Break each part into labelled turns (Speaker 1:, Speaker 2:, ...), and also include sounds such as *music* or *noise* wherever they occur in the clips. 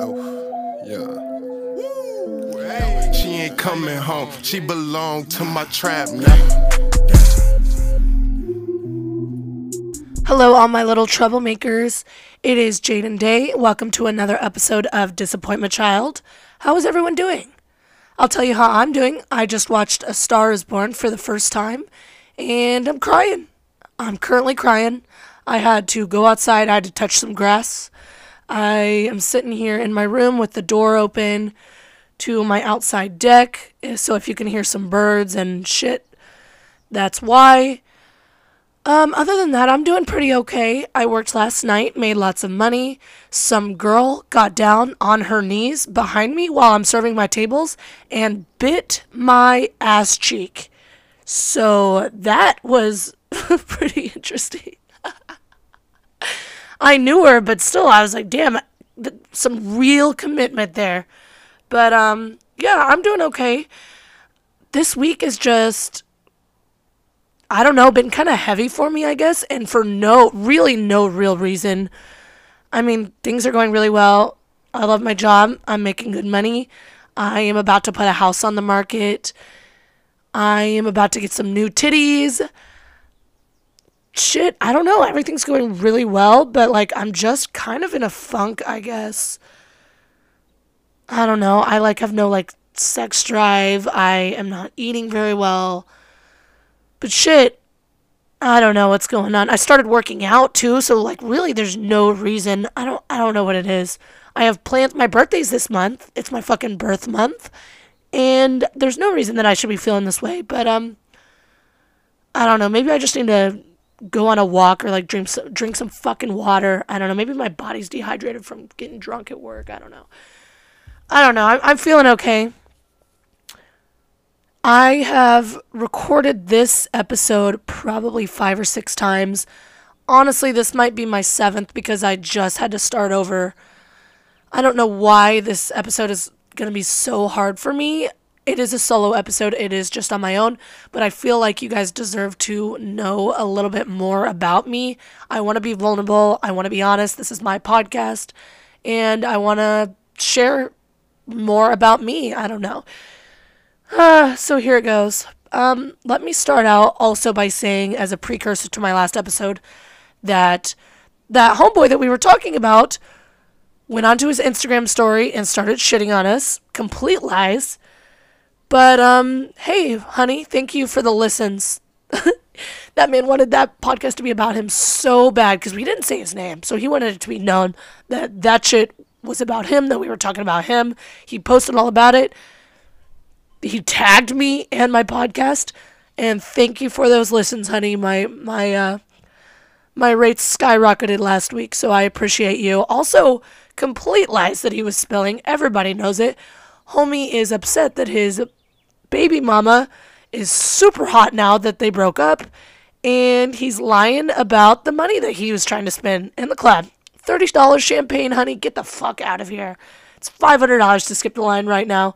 Speaker 1: Oh, yeah. She ain't coming home. She belong to my trap now.
Speaker 2: Hello, all my little troublemakers. It is Jaden Day. Welcome to another episode of Disappointment Child. How is everyone doing? I'll tell you how I'm doing. I just watched A Star is Born for the first time, and I'm crying. I'm currently crying. I had to go outside, I had to touch some grass. I am sitting here in my room with the door open to my outside deck. So if you can hear some birds and shit, that's why. Um, other than that, I'm doing pretty okay. I worked last night, made lots of money. Some girl got down on her knees behind me while I'm serving my tables and bit my ass cheek. So that was *laughs* pretty interesting. *laughs* I knew her, but still, I was like, damn, some real commitment there. But um, yeah, I'm doing okay. This week is just, I don't know, been kind of heavy for me, I guess, and for no, really no real reason. I mean, things are going really well. I love my job. I'm making good money. I am about to put a house on the market. I am about to get some new titties shit, I don't know. Everything's going really well, but like I'm just kind of in a funk, I guess. I don't know. I like have no like sex drive. I am not eating very well. But shit, I don't know what's going on. I started working out too, so like really there's no reason. I don't I don't know what it is. I have plans my birthday's this month. It's my fucking birth month. And there's no reason that I should be feeling this way, but um I don't know. Maybe I just need to go on a walk or like drink some, drink some fucking water. I don't know. Maybe my body's dehydrated from getting drunk at work. I don't know. I don't know. I'm, I'm feeling okay. I have recorded this episode probably five or six times. Honestly, this might be my seventh because I just had to start over. I don't know why this episode is going to be so hard for me it is a solo episode. It is just on my own, but I feel like you guys deserve to know a little bit more about me. I want to be vulnerable. I want to be honest. This is my podcast, and I want to share more about me. I don't know. Uh, *sighs* so here it goes. Um, let me start out also by saying, as a precursor to my last episode, that that homeboy that we were talking about went onto his Instagram story and started shitting on us. Complete lies. But um, hey, honey, thank you for the listens. *laughs* that man wanted that podcast to be about him so bad because we didn't say his name, so he wanted it to be known that that shit was about him. That we were talking about him. He posted all about it. He tagged me and my podcast, and thank you for those listens, honey. My my uh, my rates skyrocketed last week, so I appreciate you. Also, complete lies that he was spilling. Everybody knows it. Homie is upset that his baby mama is super hot now that they broke up, and he's lying about the money that he was trying to spend in the club. $30 champagne, honey, get the fuck out of here. It's $500 to skip the line right now.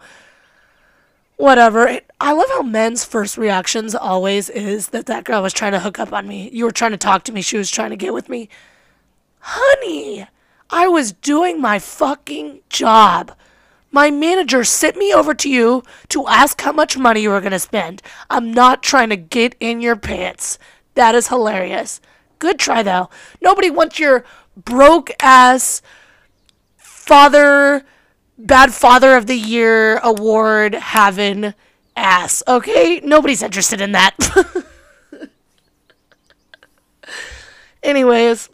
Speaker 2: Whatever. I love how men's first reactions always is that that girl was trying to hook up on me. You were trying to talk to me. She was trying to get with me. Honey, I was doing my fucking job. My manager sent me over to you to ask how much money you were going to spend. I'm not trying to get in your pants. That is hilarious. Good try, though. Nobody wants your broke ass father, bad father of the year award having ass, okay? Nobody's interested in that. *laughs* Anyways,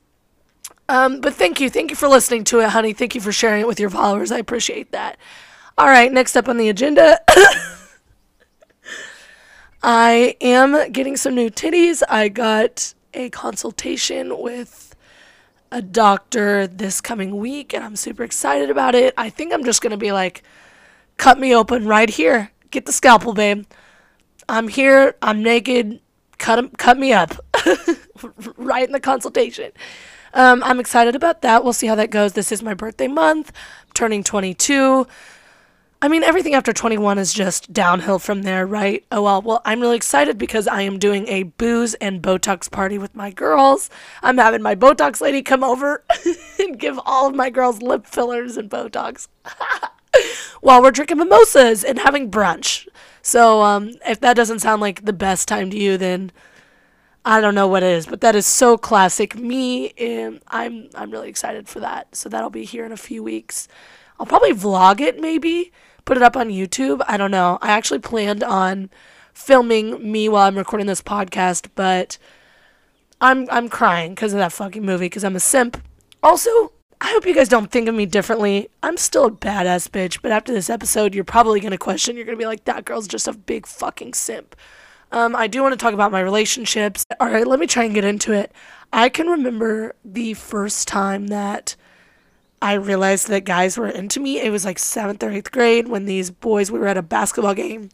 Speaker 2: um, but thank you. Thank you for listening to it, honey. Thank you for sharing it with your followers. I appreciate that. All right, next up on the agenda. *coughs* I am getting some new titties. I got a consultation with a doctor this coming week, and I'm super excited about it. I think I'm just going to be like, cut me open right here. Get the scalpel, babe. I'm here. I'm naked. Cut, cut me up. *laughs* right in the consultation. Um, I'm excited about that. We'll see how that goes. This is my birthday month. Turning 22. I mean, everything after 21 is just downhill from there, right? Oh well, well, I'm really excited because I am doing a booze and Botox party with my girls. I'm having my Botox lady come over *laughs* and give all of my girls lip fillers and Botox *laughs* while we're drinking mimosas and having brunch. So, um, if that doesn't sound like the best time to you, then I don't know what it is, but that is so classic me, and I'm I'm really excited for that. So that'll be here in a few weeks. I'll probably vlog it maybe put it up on YouTube. I don't know. I actually planned on filming me while I'm recording this podcast, but I'm I'm crying because of that fucking movie because I'm a simp. Also, I hope you guys don't think of me differently. I'm still a badass bitch, but after this episode, you're probably gonna question. You're gonna be like, that girl's just a big fucking simp. Um, I do want to talk about my relationships. All right, let me try and get into it. I can remember the first time that I realized that guys were into me. It was like seventh or eighth grade when these boys, we were at a basketball game,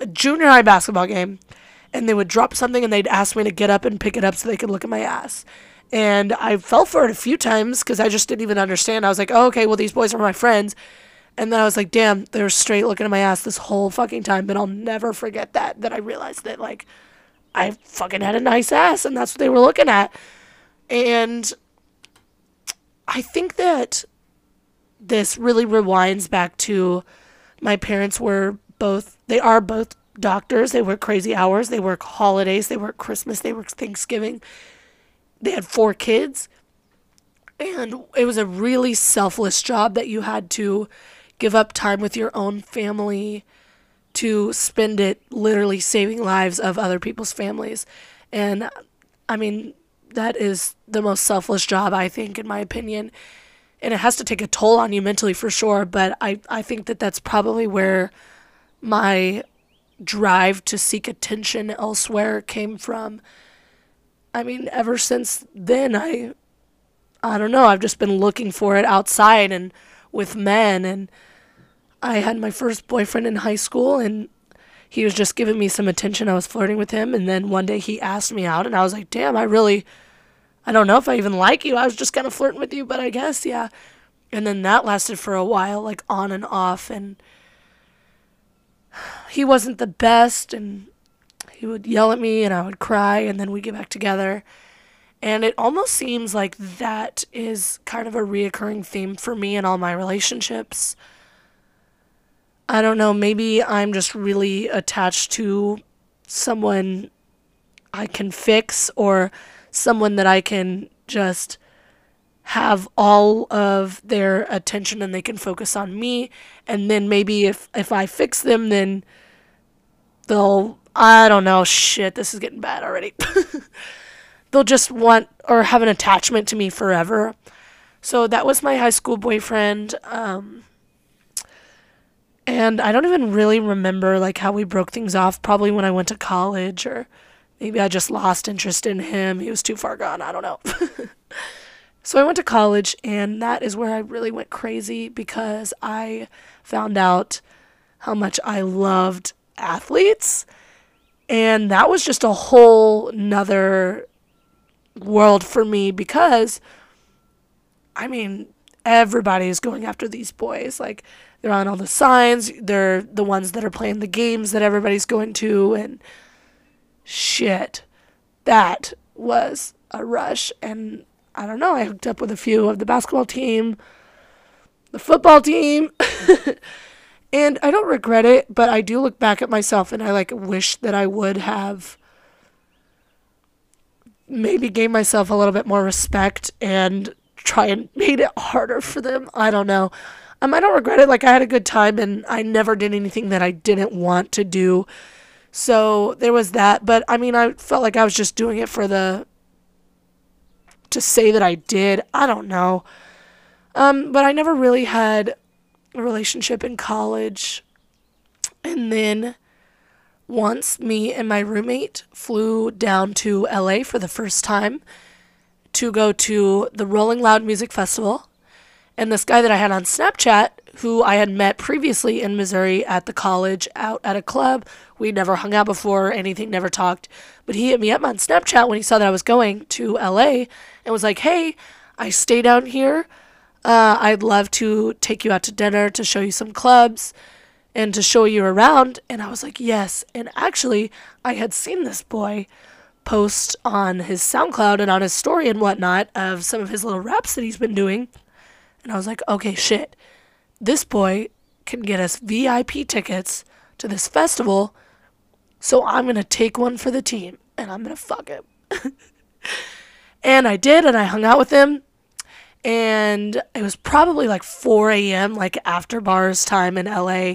Speaker 2: a junior high basketball game, and they would drop something and they'd ask me to get up and pick it up so they could look at my ass. And I fell for it a few times because I just didn't even understand. I was like, oh, okay, well, these boys are my friends. And then I was like, damn, they're straight looking at my ass this whole fucking time. But I'll never forget that, that I realized that, like, I fucking had a nice ass and that's what they were looking at. And I think that this really rewinds back to my parents were both, they are both doctors. They work crazy hours. They work holidays. They work Christmas. They work Thanksgiving. They had four kids. And it was a really selfless job that you had to give up time with your own family to spend it literally saving lives of other people's families. And I mean, that is the most selfless job I think in my opinion. And it has to take a toll on you mentally for sure, but I I think that that's probably where my drive to seek attention elsewhere came from. I mean, ever since then I I don't know, I've just been looking for it outside and with men and I had my first boyfriend in high school and he was just giving me some attention. I was flirting with him, and then one day he asked me out, and I was like, damn, I really, I don't know if I even like you. I was just kind of flirting with you, but I guess, yeah. And then that lasted for a while, like on and off, and he wasn't the best, and he would yell at me, and I would cry, and then we'd get back together. And it almost seems like that is kind of a reoccurring theme for me in all my relationships I don't know, maybe I'm just really attached to someone I can fix or someone that I can just have all of their attention and they can focus on me. And then maybe if if I fix them then they'll I don't know shit this is getting bad already. *laughs* They'll just want or have an attachment to me forever. So that was my high school boyfriend um, and I don't even really remember like how we broke things off. Probably when I went to college or maybe I just lost interest in him. He was too far gone. I don't know. *laughs* so I went to college and that is where I really went crazy because I found out how much I loved athletes. And that was just a whole nother world for me because I mean, everybody is going after these boys. Like they're on all the signs. They're the ones that are playing the games that everybody's going to and shit. That was a rush and I don't know, I hooked up with a few of the basketball team, the football team. *laughs* and I don't regret it, but I do look back at myself and I like wish that I would have maybe gave myself a little bit more respect and try and made it harder for them. I don't know. Um, I don't regret it. Like I had a good time and I never did anything that I didn't want to do. So there was that. But I mean, I felt like I was just doing it for the to say that I did. I don't know. Um, but I never really had a relationship in college. And then once me and my roommate flew down to LA for the first time to go to the Rolling Loud Music Festival and this guy that I had on Snapchat, who I had met previously in Missouri at the college out at a club, we never hung out before, anything, never talked. But he hit me up on Snapchat when he saw that I was going to LA and was like, hey, I stay down here. Uh, I'd love to take you out to dinner to show you some clubs. and to show you around. And I was like, yes. And actually, I had seen this boy post on his SoundCloud and on his story and whatnot of some of his little raps that he's been doing. And I was like, okay, shit. This boy can get us VIP tickets to this festival. So I'm going to take one for the team and I'm going to fuck him. *laughs* and I did, and I hung out with him. And it was probably like 4 a.m., like after bars time in LA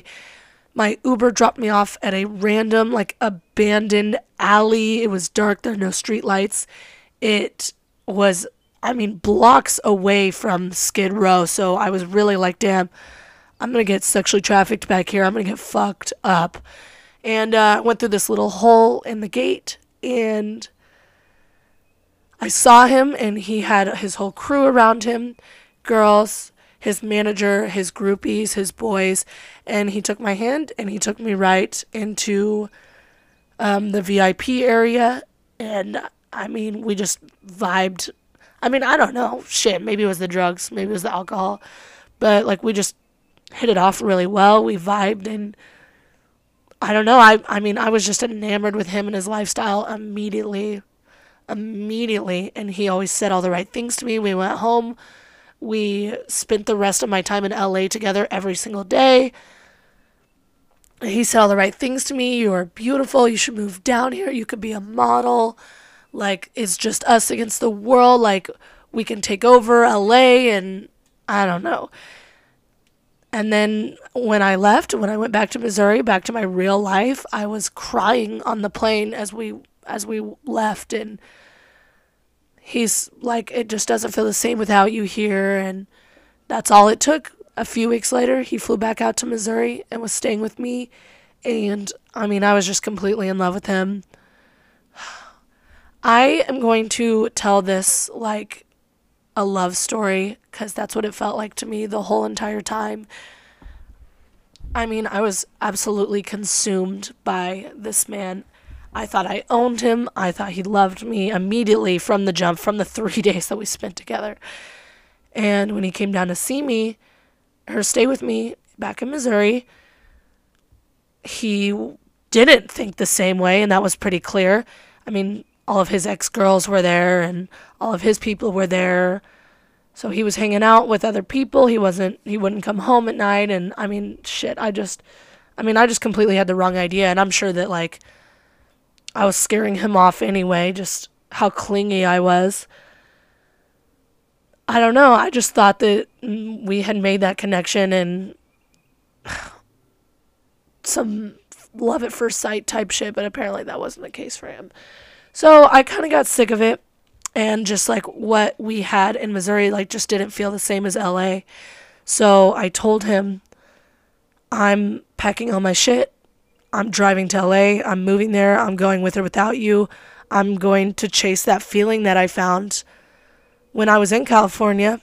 Speaker 2: my Uber dropped me off at a random, like, abandoned alley. It was dark, there were no street lights. It was, I mean, blocks away from Skid Row. So I was really like, damn, I'm going to get sexually trafficked back here. I'm going to get fucked up. And uh, I went through this little hole in the gate and I saw him, and he had his whole crew around him girls, his manager, his groupies, his boys, and he took my hand and he took me right into um, the VIP area. And I mean, we just vibed. I mean, I don't know. Shit, maybe it was the drugs, maybe it was the alcohol, but like we just hit it off really well. We vibed and. I don't know. I I mean, I was just enamored with him and his lifestyle immediately. Immediately, and he always said all the right things to me. We went home we spent the rest of my time in LA together every single day. He said all the right things to me. You are beautiful. You should move down here. You could be a model. Like, it's just us against the world. Like, we can take over LA and I don't know. And then when I left, when I went back to Missouri, back to my real life, I was crying on the plane as we as we left and he's like, it just doesn't feel the same without you here. And that's all it took. A few weeks later, he flew back out to Missouri and was staying with me. And I mean, I was just completely in love with him. I am going to tell this like a love story because that's what it felt like to me the whole entire time. I mean, I was absolutely consumed by this man. I thought I owned him. I thought he loved me immediately from the jump, from the three *laughs* days that we spent together. And when he came down to see me, or stay with me back in Missouri, he didn't think the same way, and that was pretty clear. I mean, all of his ex girls were there, and all of his people were there. So he was hanging out with other people. He wasn't, he wouldn't come home at night. And I mean, shit, I just, I mean, I just completely had the wrong idea. And I'm sure that, like, I was scaring him off anyway, just how clingy I was. I don't know. I just thought that mm, we had made that connection and *sighs* some love at first sight type shit, but apparently that wasn't the case for him. So I kind of got sick of it and just like what we had in Missouri like just didn't feel the same as LA. So I told him I'm packing all my shit I'm driving to LA. I'm moving there. I'm going with or without you. I'm going to chase that feeling that I found when I was in California.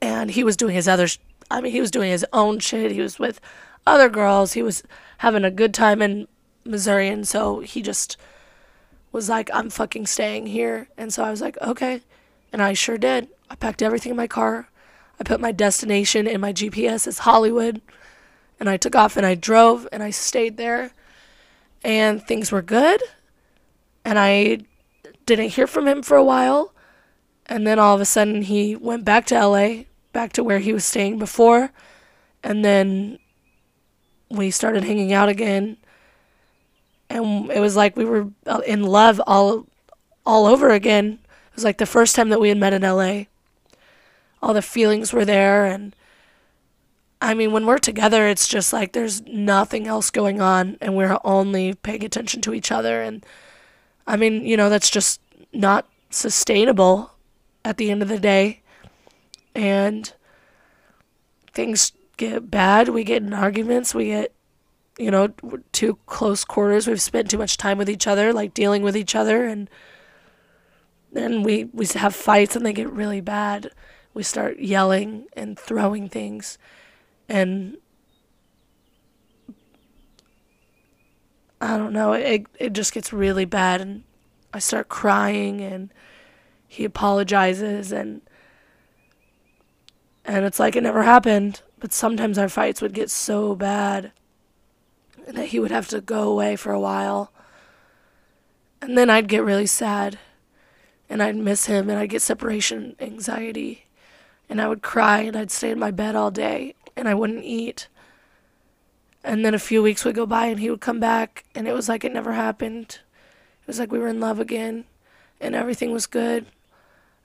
Speaker 2: And he was doing his other, I mean, he was doing his own shit. He was with other girls. He was having a good time in Missouri. And so he just was like, I'm fucking staying here. And so I was like, okay. And I sure did. I packed everything in my car. I put my destination in my GPS as Hollywood and I took off and I drove and I stayed there and things were good and I didn't hear from him for a while and then all of a sudden he went back to LA back to where he was staying before and then we started hanging out again and it was like we were uh, in love all all over again it was like the first time that we had met in LA all the feelings were there and I mean, when we're together, it's just like there's nothing else going on, and we're only paying attention to each other. And I mean, you know, that's just not sustainable at the end of the day. And things get bad. We get in arguments. We get, you know, too close quarters. We've spent too much time with each other, like dealing with each other. And then we, we have fights, and they get really bad. We start yelling and throwing things and I don't know, it it just gets really bad and I start crying and he apologizes and and it's like it never happened, but sometimes our fights would get so bad and that he would have to go away for a while. And then I'd get really sad and I'd miss him and I'd get separation anxiety and I would cry and I'd stay in my bed all day and I wouldn't eat. And then a few weeks would go by and he would come back and it was like it never happened. It was like we were in love again and everything was good.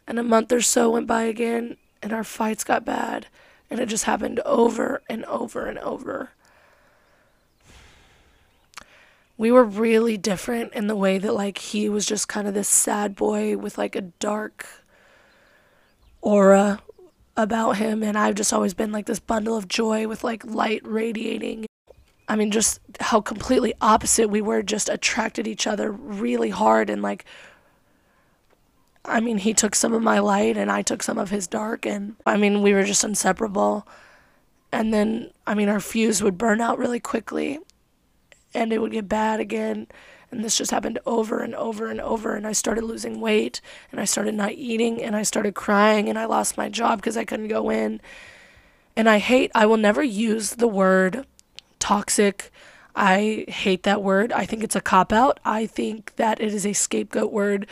Speaker 2: And a month or so went by again and our fights got bad and it just happened over and over and over we were really different in the way that like he was just kind of this sad boy with like a dark aura about him and I've just always been like this bundle of joy with like light radiating. I mean just how completely opposite we were just attracted each other really hard and like I mean he took some of my light and I took some of his dark and I mean we were just inseparable. And then I mean our fuse would burn out really quickly and it would get bad again. And this just happened over and over and over. And I started losing weight and I started not eating and I started crying and I lost my job because I couldn't go in. And I hate, I will never use the word toxic. I hate that word. I think it's a cop out. I think that it is a scapegoat word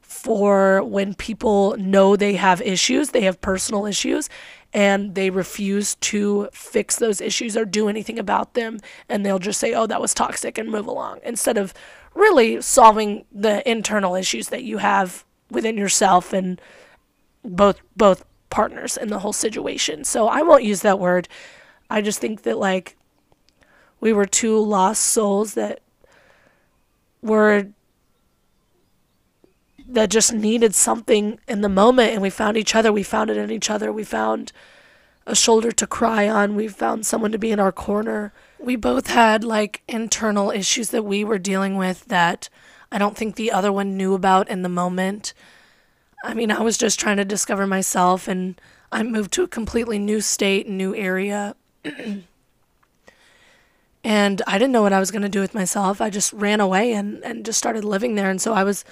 Speaker 2: for when people know they have issues, they have personal issues, and they refuse to fix those issues or do anything about them and they'll just say oh that was toxic and move along instead of really solving the internal issues that you have within yourself and both both partners in the whole situation. So i won't use that word. I just think that like we were two lost souls that were that just needed something in the moment and we found each other we found it in each other we found a shoulder to cry on we found someone to be in our corner. We both had like internal issues that we were dealing with that i don't think the other one knew about in the moment. I mean i was just trying to discover myself and i moved to a completely new state new area. *clears throat* And i didn't know what i was going to do with myself. I just ran away and, and just started living there. And so i was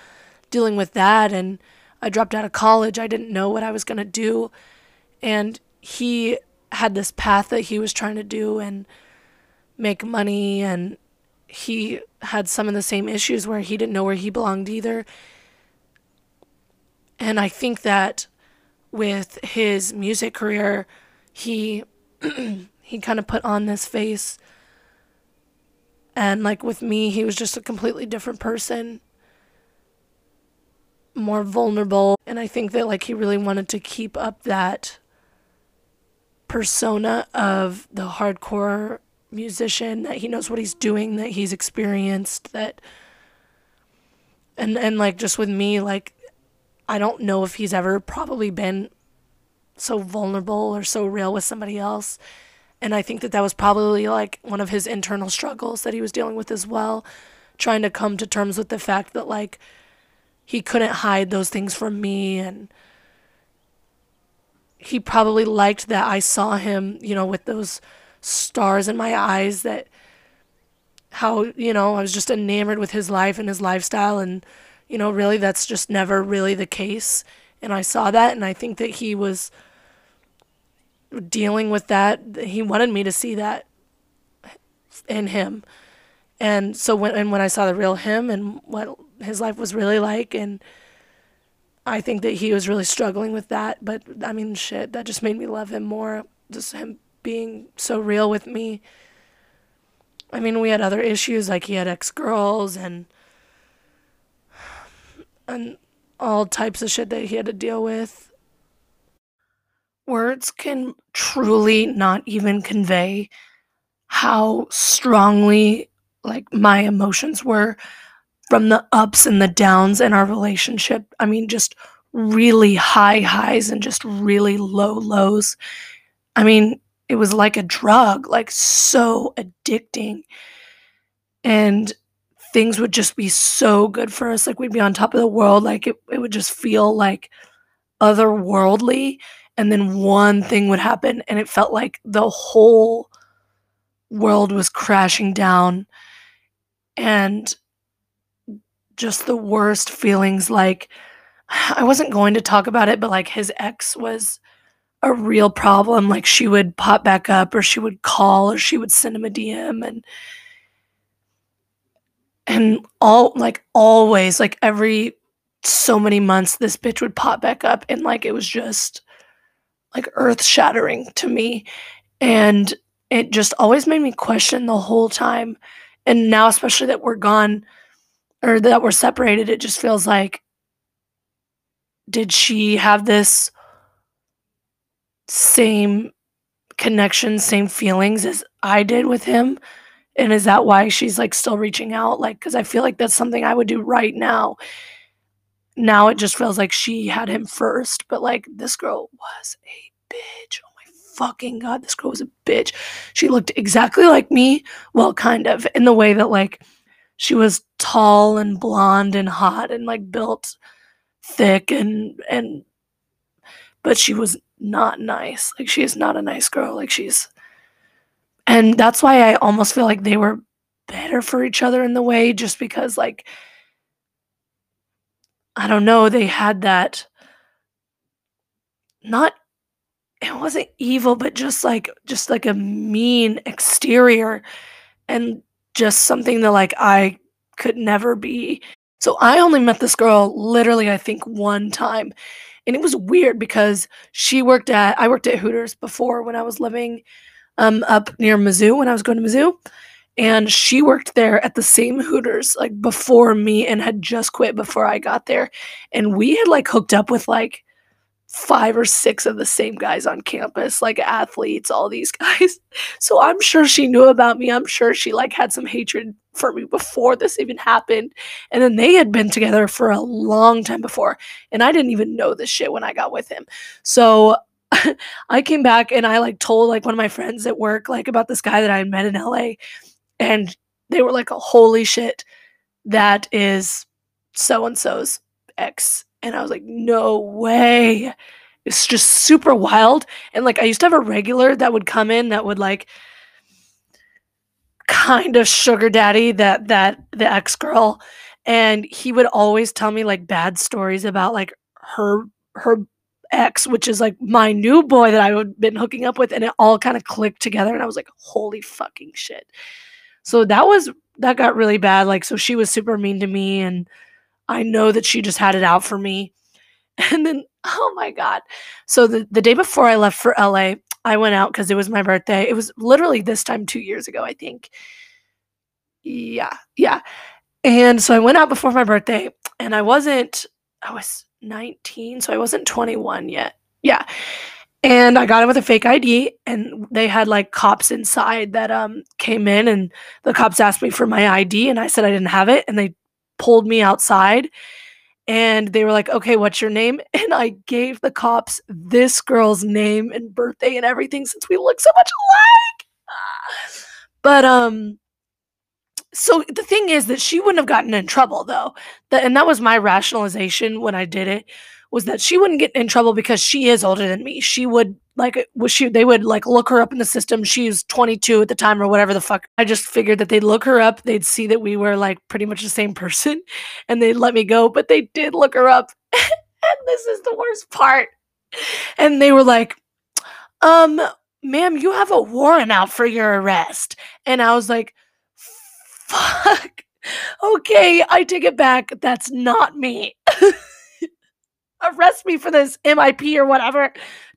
Speaker 2: dealing with that and I dropped out of college. I didn't know what I was going to do. And he had this path that he was trying to do and make money and he had some of the same issues where he didn't know where he belonged either. And I think that with his music career, he *clears throat* he kind of put on this face and like with me, he was just a completely different person more vulnerable. And I think that like he really wanted to keep up that persona of the hardcore musician that he knows what he's doing, that he's experienced, that and and like just with me like I don't know if he's ever probably been so vulnerable or so real with somebody else. And I think that that was probably like one of his internal struggles that he was dealing with as well, trying to come to terms with the fact that like he couldn't hide those things from me and he probably liked that I saw him, you know, with those stars in my eyes that how, you know, I was just enamored with his life and his lifestyle and you know, really that's just never really the case. And I saw that and I think that he was dealing with that. He wanted me to see that in him. And so when and when I saw the real him and what his life was really like and I think that he was really struggling with that, but I mean shit, that just made me love him more. Just him being so real with me. I mean, we had other issues like he had ex-girls and and all types of shit that he had to deal with. Words can truly not even convey how strongly like my emotions were from the ups and the downs in our relationship. I mean, just really high highs and just really low lows. I mean, it was like a drug, like so addicting. And things would just be so good for us. Like we'd be on top of the world. Like it, it would just feel like otherworldly. And then one thing would happen and it felt like the whole world was crashing down. And just the worst feelings. Like, I wasn't going to talk about it, but like his ex was a real problem. Like, she would pop back up, or she would call, or she would send him a DM. And And all like always, like every so many months, this bitch would pop back up and like it was just like earth shattering to me. And it just always made me question the whole time. And now, especially that we're gone or that we're separated, it just feels like did she have this same connection, same feelings as I did with him? And is that why she's like still reaching out? Like, because I feel like that's something I would do right now. Now it just feels like she had him first, but like this girl was a bitch. Oh my fucking god, this girl was a bitch. She looked exactly like me. Well, kind of in the way that like she was tall and blonde and hot and like built thick and and but she was not nice. Like she is not a nice girl. Like she's and that's why I almost feel like they were better for each other in the way just because like I don't know, they had that not it wasn't evil but just like just like a mean exterior and just something that like I could never be. So I only met this girl literally I think one time. And it was weird because she worked at I worked at Hooters before when I was living um, up near Mizzou when I was going to Mizzou, and she worked there at the same Hooters like before me and had just quit before I got there, and we had like hooked up with like five or six of the same guys on campus, like athletes, all these *laughs* guys. So I'm sure she knew about me. I'm sure she like had some hatred for me before this even happened. And then they had been together for a long time before. And I didn't even know this shit when I got with him. So *laughs* I came back and I like told like one of my friends at work like about this guy that I met in LA. And they were like, holy shit, that is so and so's ex and I was like, no way. It's just super wild. And like I used to have a regular that would come in that would like kind of sugar daddy that that the ex-girl and he would always tell me like bad stories about like her her ex which is like my new boy that I had been hooking up with and it all kind of clicked together and I was like holy fucking shit. So that was that got really bad like so she was super mean to me and I know that she just had it out for me. *laughs* And then, oh my God. So the, the day before I left for LA, I went out because it was my birthday. It was literally this time two years ago, I think. Yeah, yeah. And so I went out before my birthday and I wasn't, I was 19, so I wasn't 21 yet. Yeah. And I got in with a fake ID and they had like cops inside that um came in and the cops asked me for my ID and I said I didn't have it and they pulled me outside and they were like, okay, what's your name? *laughs* And I gave the cops this girl's name and birthday and everything since we look so much alike. But, um, so the thing is that she wouldn't have gotten in trouble though. That, and that was my rationalization when I did it was that she wouldn't get in trouble because she is older than me. She would like was she they would like look her up in the system. She's 22 at the time or whatever the fuck. I just figured that they'd look her up, they'd see that we were like pretty much the same person *laughs* and they'd let me go, but they did look her up. *laughs* and this is the worst part. And they were like, "Um, ma'am, you have a warrant out for your arrest." And I was like, "Fuck. Okay, I take it back. That's not me." *laughs* arrest me for this MIP or whatever.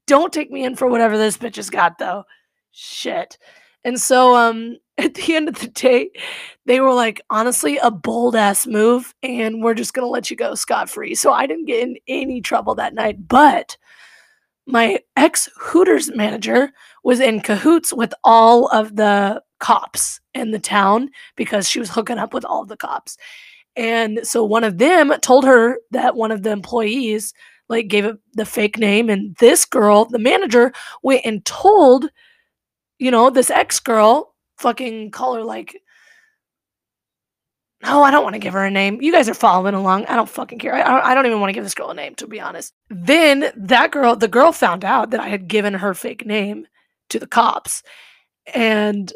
Speaker 2: Don't take me in for whatever this bitch has got though. Shit. And so um *laughs* at the end of the day, they were like, honestly, a bold ass move, and we're just gonna let you go scot free. So I didn't get in any trouble that night, but my ex Hooters manager was in cahoots with all of the cops in the town because she was hooking up with all the cops. And so one of them told her that one of the employees like gave it the fake name and this girl, the manager, went and told you know, this ex girl fucking call her like no, I don't want to give her a name. You guys are following along. I don't fucking care. I, I don't even want to give this girl a name, to be honest. Then that girl, the girl found out that I had given her fake name to the cops. And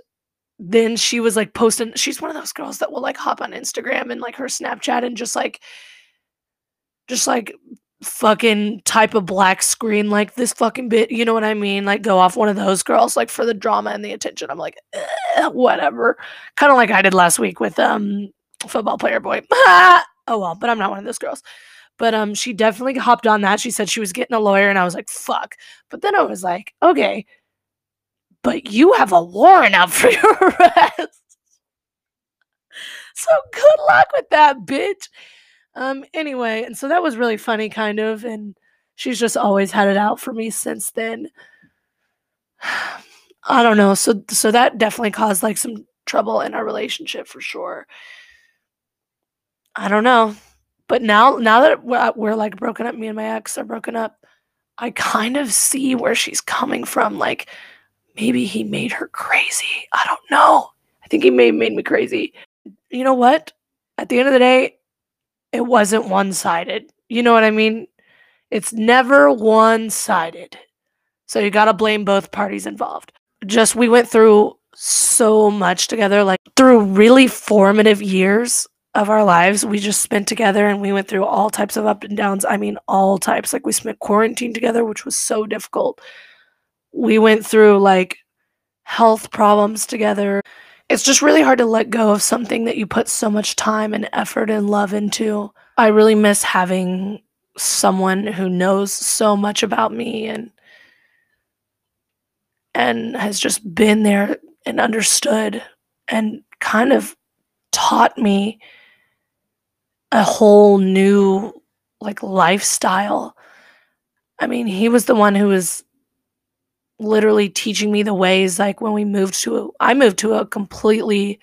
Speaker 2: then she was like posting she's one of those girls that will like hop on Instagram and like her Snapchat and just like just like fucking type of black screen like this fucking bit, you know what I mean? Like go off one of those girls like for the drama and the attention. I'm like, whatever. Kind of like I did last week with um football player boy. *laughs* oh well, but I'm not one of those girls. But um, she definitely hopped on that. She said she was getting a lawyer, and I was like, fuck. But then I was like, okay, but you have a warrant out for *laughs* your arrest. so good luck with that, bitch. Um, anyway, and so that was really funny, kind of, and she's just always had it out for me since then. *sighs* I don't know. So so that definitely caused like some trouble in our relationship for sure. I don't know. But now now that we're, we're like broken up, me and my ex are broken up, I kind of see where she's coming from. Like maybe he made her crazy. I don't know. I think he may have made me crazy. You know what? At the end of the day, it wasn't one sided. You know what I mean? It's never one sided. So you got to blame both parties involved. Just we went through so much together, like through really formative years of our lives. We just spent together and we went through all types of up and downs. I mean, all types. Like we spent quarantine together, which was so difficult. We went through like health problems together. It's just really hard to let go of something that you put so much time and effort and love into. I really miss having someone who knows so much about me and and has just been there and understood and kind of taught me a whole new like lifestyle. I mean, he was the one who was literally teaching me the ways like when we moved to a, I moved to a completely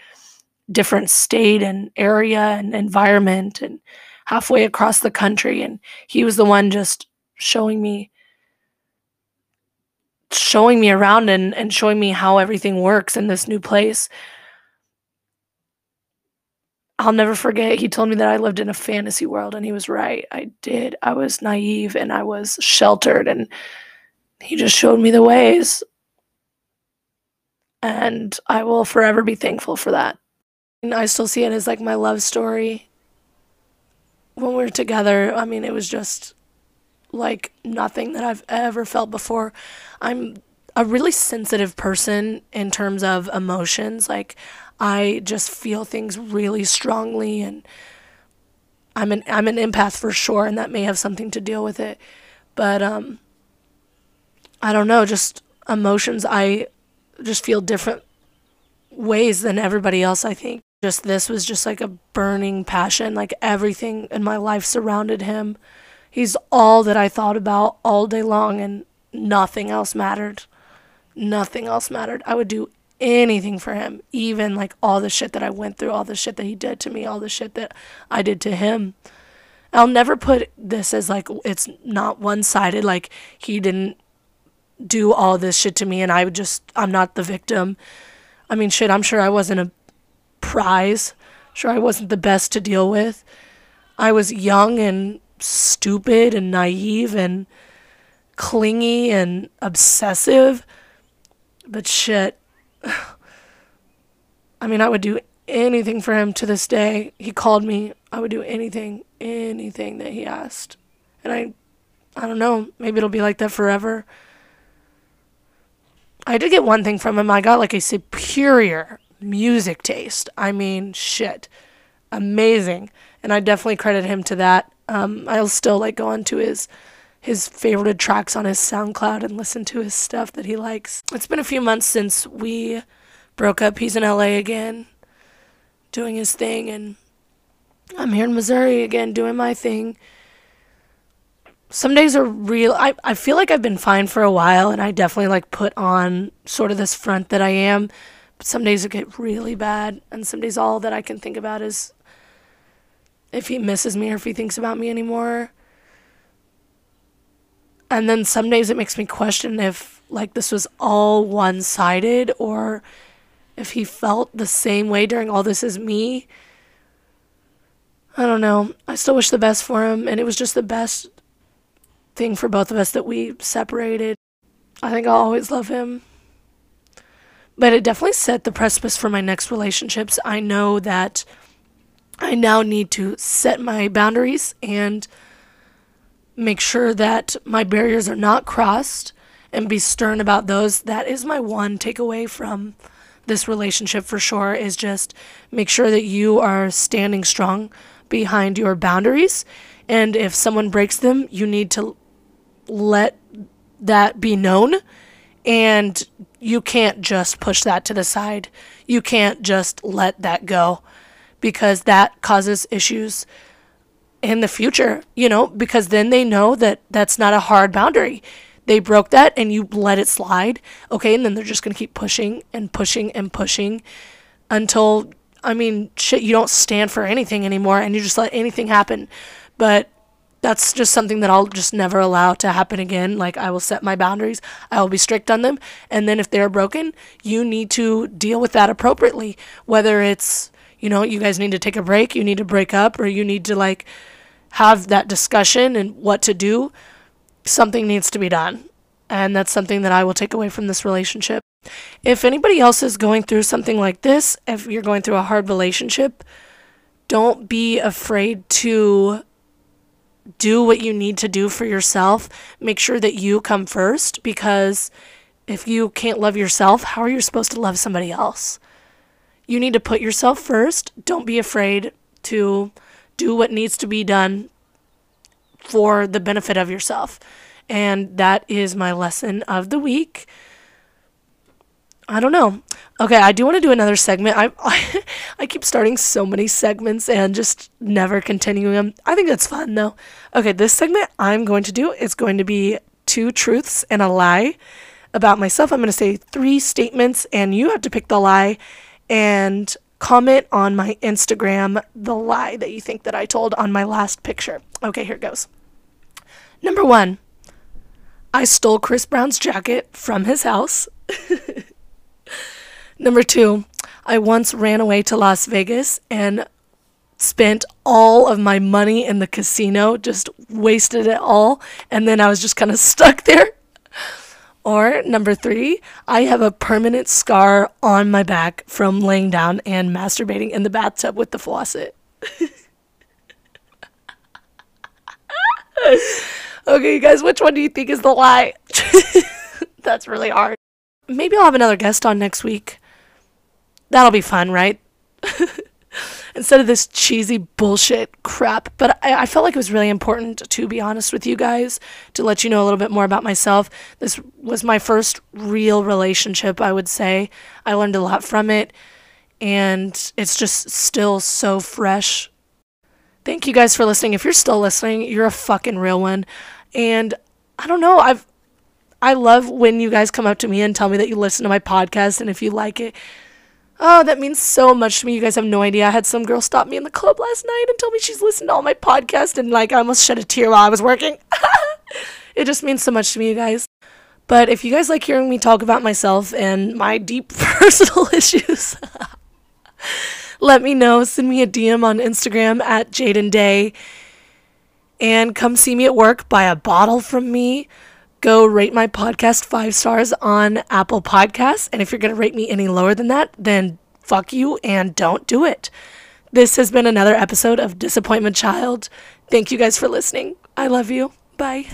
Speaker 2: different state and area and environment and halfway across the country and he was the one just showing me showing me around and, and showing me how everything works in this new place I'll never forget. He told me that I lived in a fantasy world, and he was right. I did. I was naive and I was sheltered, and he just showed me the ways. And I will forever be thankful for that. And I still see it as like my love story. When we were together, I mean, it was just like nothing that I've ever felt before. I'm a really sensitive person in terms of emotions. Like, I just feel things really strongly and I'm an I'm an empath for sure and that may have something to deal with it. But um I don't know, just emotions I just feel different ways than everybody else, I think. Just this was just like a burning passion, like everything in my life surrounded him. He's all that I thought about all day long and nothing else mattered. Nothing else mattered. I would do anything for him, even like all the shit that I went through, all the shit that he did to me, all the shit that I did to him. I'll never put this as like it's not one sided, like he didn't do all this shit to me and I would just, I'm not the victim. I mean, shit, I'm sure I wasn't a prize. Sure, I wasn't the best to deal with. I was young and stupid and naive and clingy and obsessive. But shit, *sighs* I mean, I would do anything for him to this day. He called me. I would do anything, anything that he asked. And I I don't know, maybe it'll be like that forever. I did get one thing from him. I got like a superior music taste. I mean, shit. Amazing. And I definitely credit him to that. Um, I'll still like go onto his his favorite tracks on his SoundCloud and listen to his stuff that he likes. It's been a few months since we broke up. He's in LA again, doing his thing, and I'm here in Missouri again, doing my thing. Some days are real. I, I feel like I've been fine for a while, and I definitely like put on sort of this front that I am. But some days it get really bad, and some days all that I can think about is if he misses me or if he thinks about me anymore and then some days it makes me question if like this was all one-sided or if he felt the same way during all this as me i don't know i still wish the best for him and it was just the best thing for both of us that we separated i think i'll always love him but it definitely set the precipice for my next relationships i know that i now need to set my boundaries and make sure that my barriers are not crossed and be stern about those. That is my one takeaway from this relationship for sure is just make sure that you are standing strong behind your boundaries. And if someone breaks them, you need to let that be known. And you can't just push that to the side. You can't just let that go because that causes issues in the future, you know, because then they know that that's not a hard boundary. They broke that and you let it slide. Okay. And then they're just going to keep pushing and pushing and pushing until, I mean, shit, you don't stand for anything anymore and you just let anything happen. But that's just something that I'll just never allow to happen again. Like, I will set my boundaries, I will be strict on them. And then if they're broken, you need to deal with that appropriately. Whether it's, you know, you guys need to take a break, you need to break up, or you need to, like, have that discussion and what to do, something needs to be done. And that's something that I will take away from this relationship. If anybody else is going through something like this, if you're going through a hard relationship, don't be afraid to do what you need to do for yourself. Make sure that you come first because if you can't love yourself, how are you supposed to love somebody else? You need to put yourself first. Don't be afraid to do what needs to be done for the benefit of yourself. And that is my lesson of the week. I don't know. Okay, I do want to do another segment. I, I *laughs* I keep starting so many segments and just never continuing them. I think that's fun though. Okay, this segment I'm going to do is going to be two truths and a lie about myself. I'm going to say three statements and you have to pick the lie and comment on my Instagram the lie that you think that I told on my last picture. Okay, here it goes. Number 1. I stole Chris Brown's jacket from his house. *laughs* Number two, I once ran away to Las Vegas and spent all of my money in the casino, just wasted it all, and then I was just kind of stuck there. Or number three, I have a permanent scar on my back from laying down and masturbating in the bathtub with the faucet. *laughs* okay, you guys, which one do you think is the lie? *laughs* That's really hard. Maybe I'll have another guest on next week. That'll be fun, right? *laughs* Instead of this cheesy bullshit crap. But I, I, felt like it was really important, to be honest with you guys, to let you know a little bit more about myself. This was my first real relationship, I would say. I learned a lot from it, and it's just still so fresh. Thank you guys for listening. If you're still listening, you're a fucking real one. And I don't know, I've I love when you guys come up to me and tell me that you listen to my podcast and if you like it. Oh, that means so much to me. You guys have no idea. I had some girl stop me in the club last night and tell me she's listened to all my podcast and like I almost shed a tear while I was working. *laughs* it just means so much to me, you guys. But if you guys like hearing me talk about myself and my deep *laughs* personal *laughs* issues, let me know. Send me a DM on Instagram at Jaden Day. And come see me at work. Buy a bottle from me go rate my podcast five stars on Apple Podcasts. And if you're going to rate me any lower than that, then fuck you and don't do it. This has been another episode of Disappointment Child. Thank you guys for listening. I love you. Bye.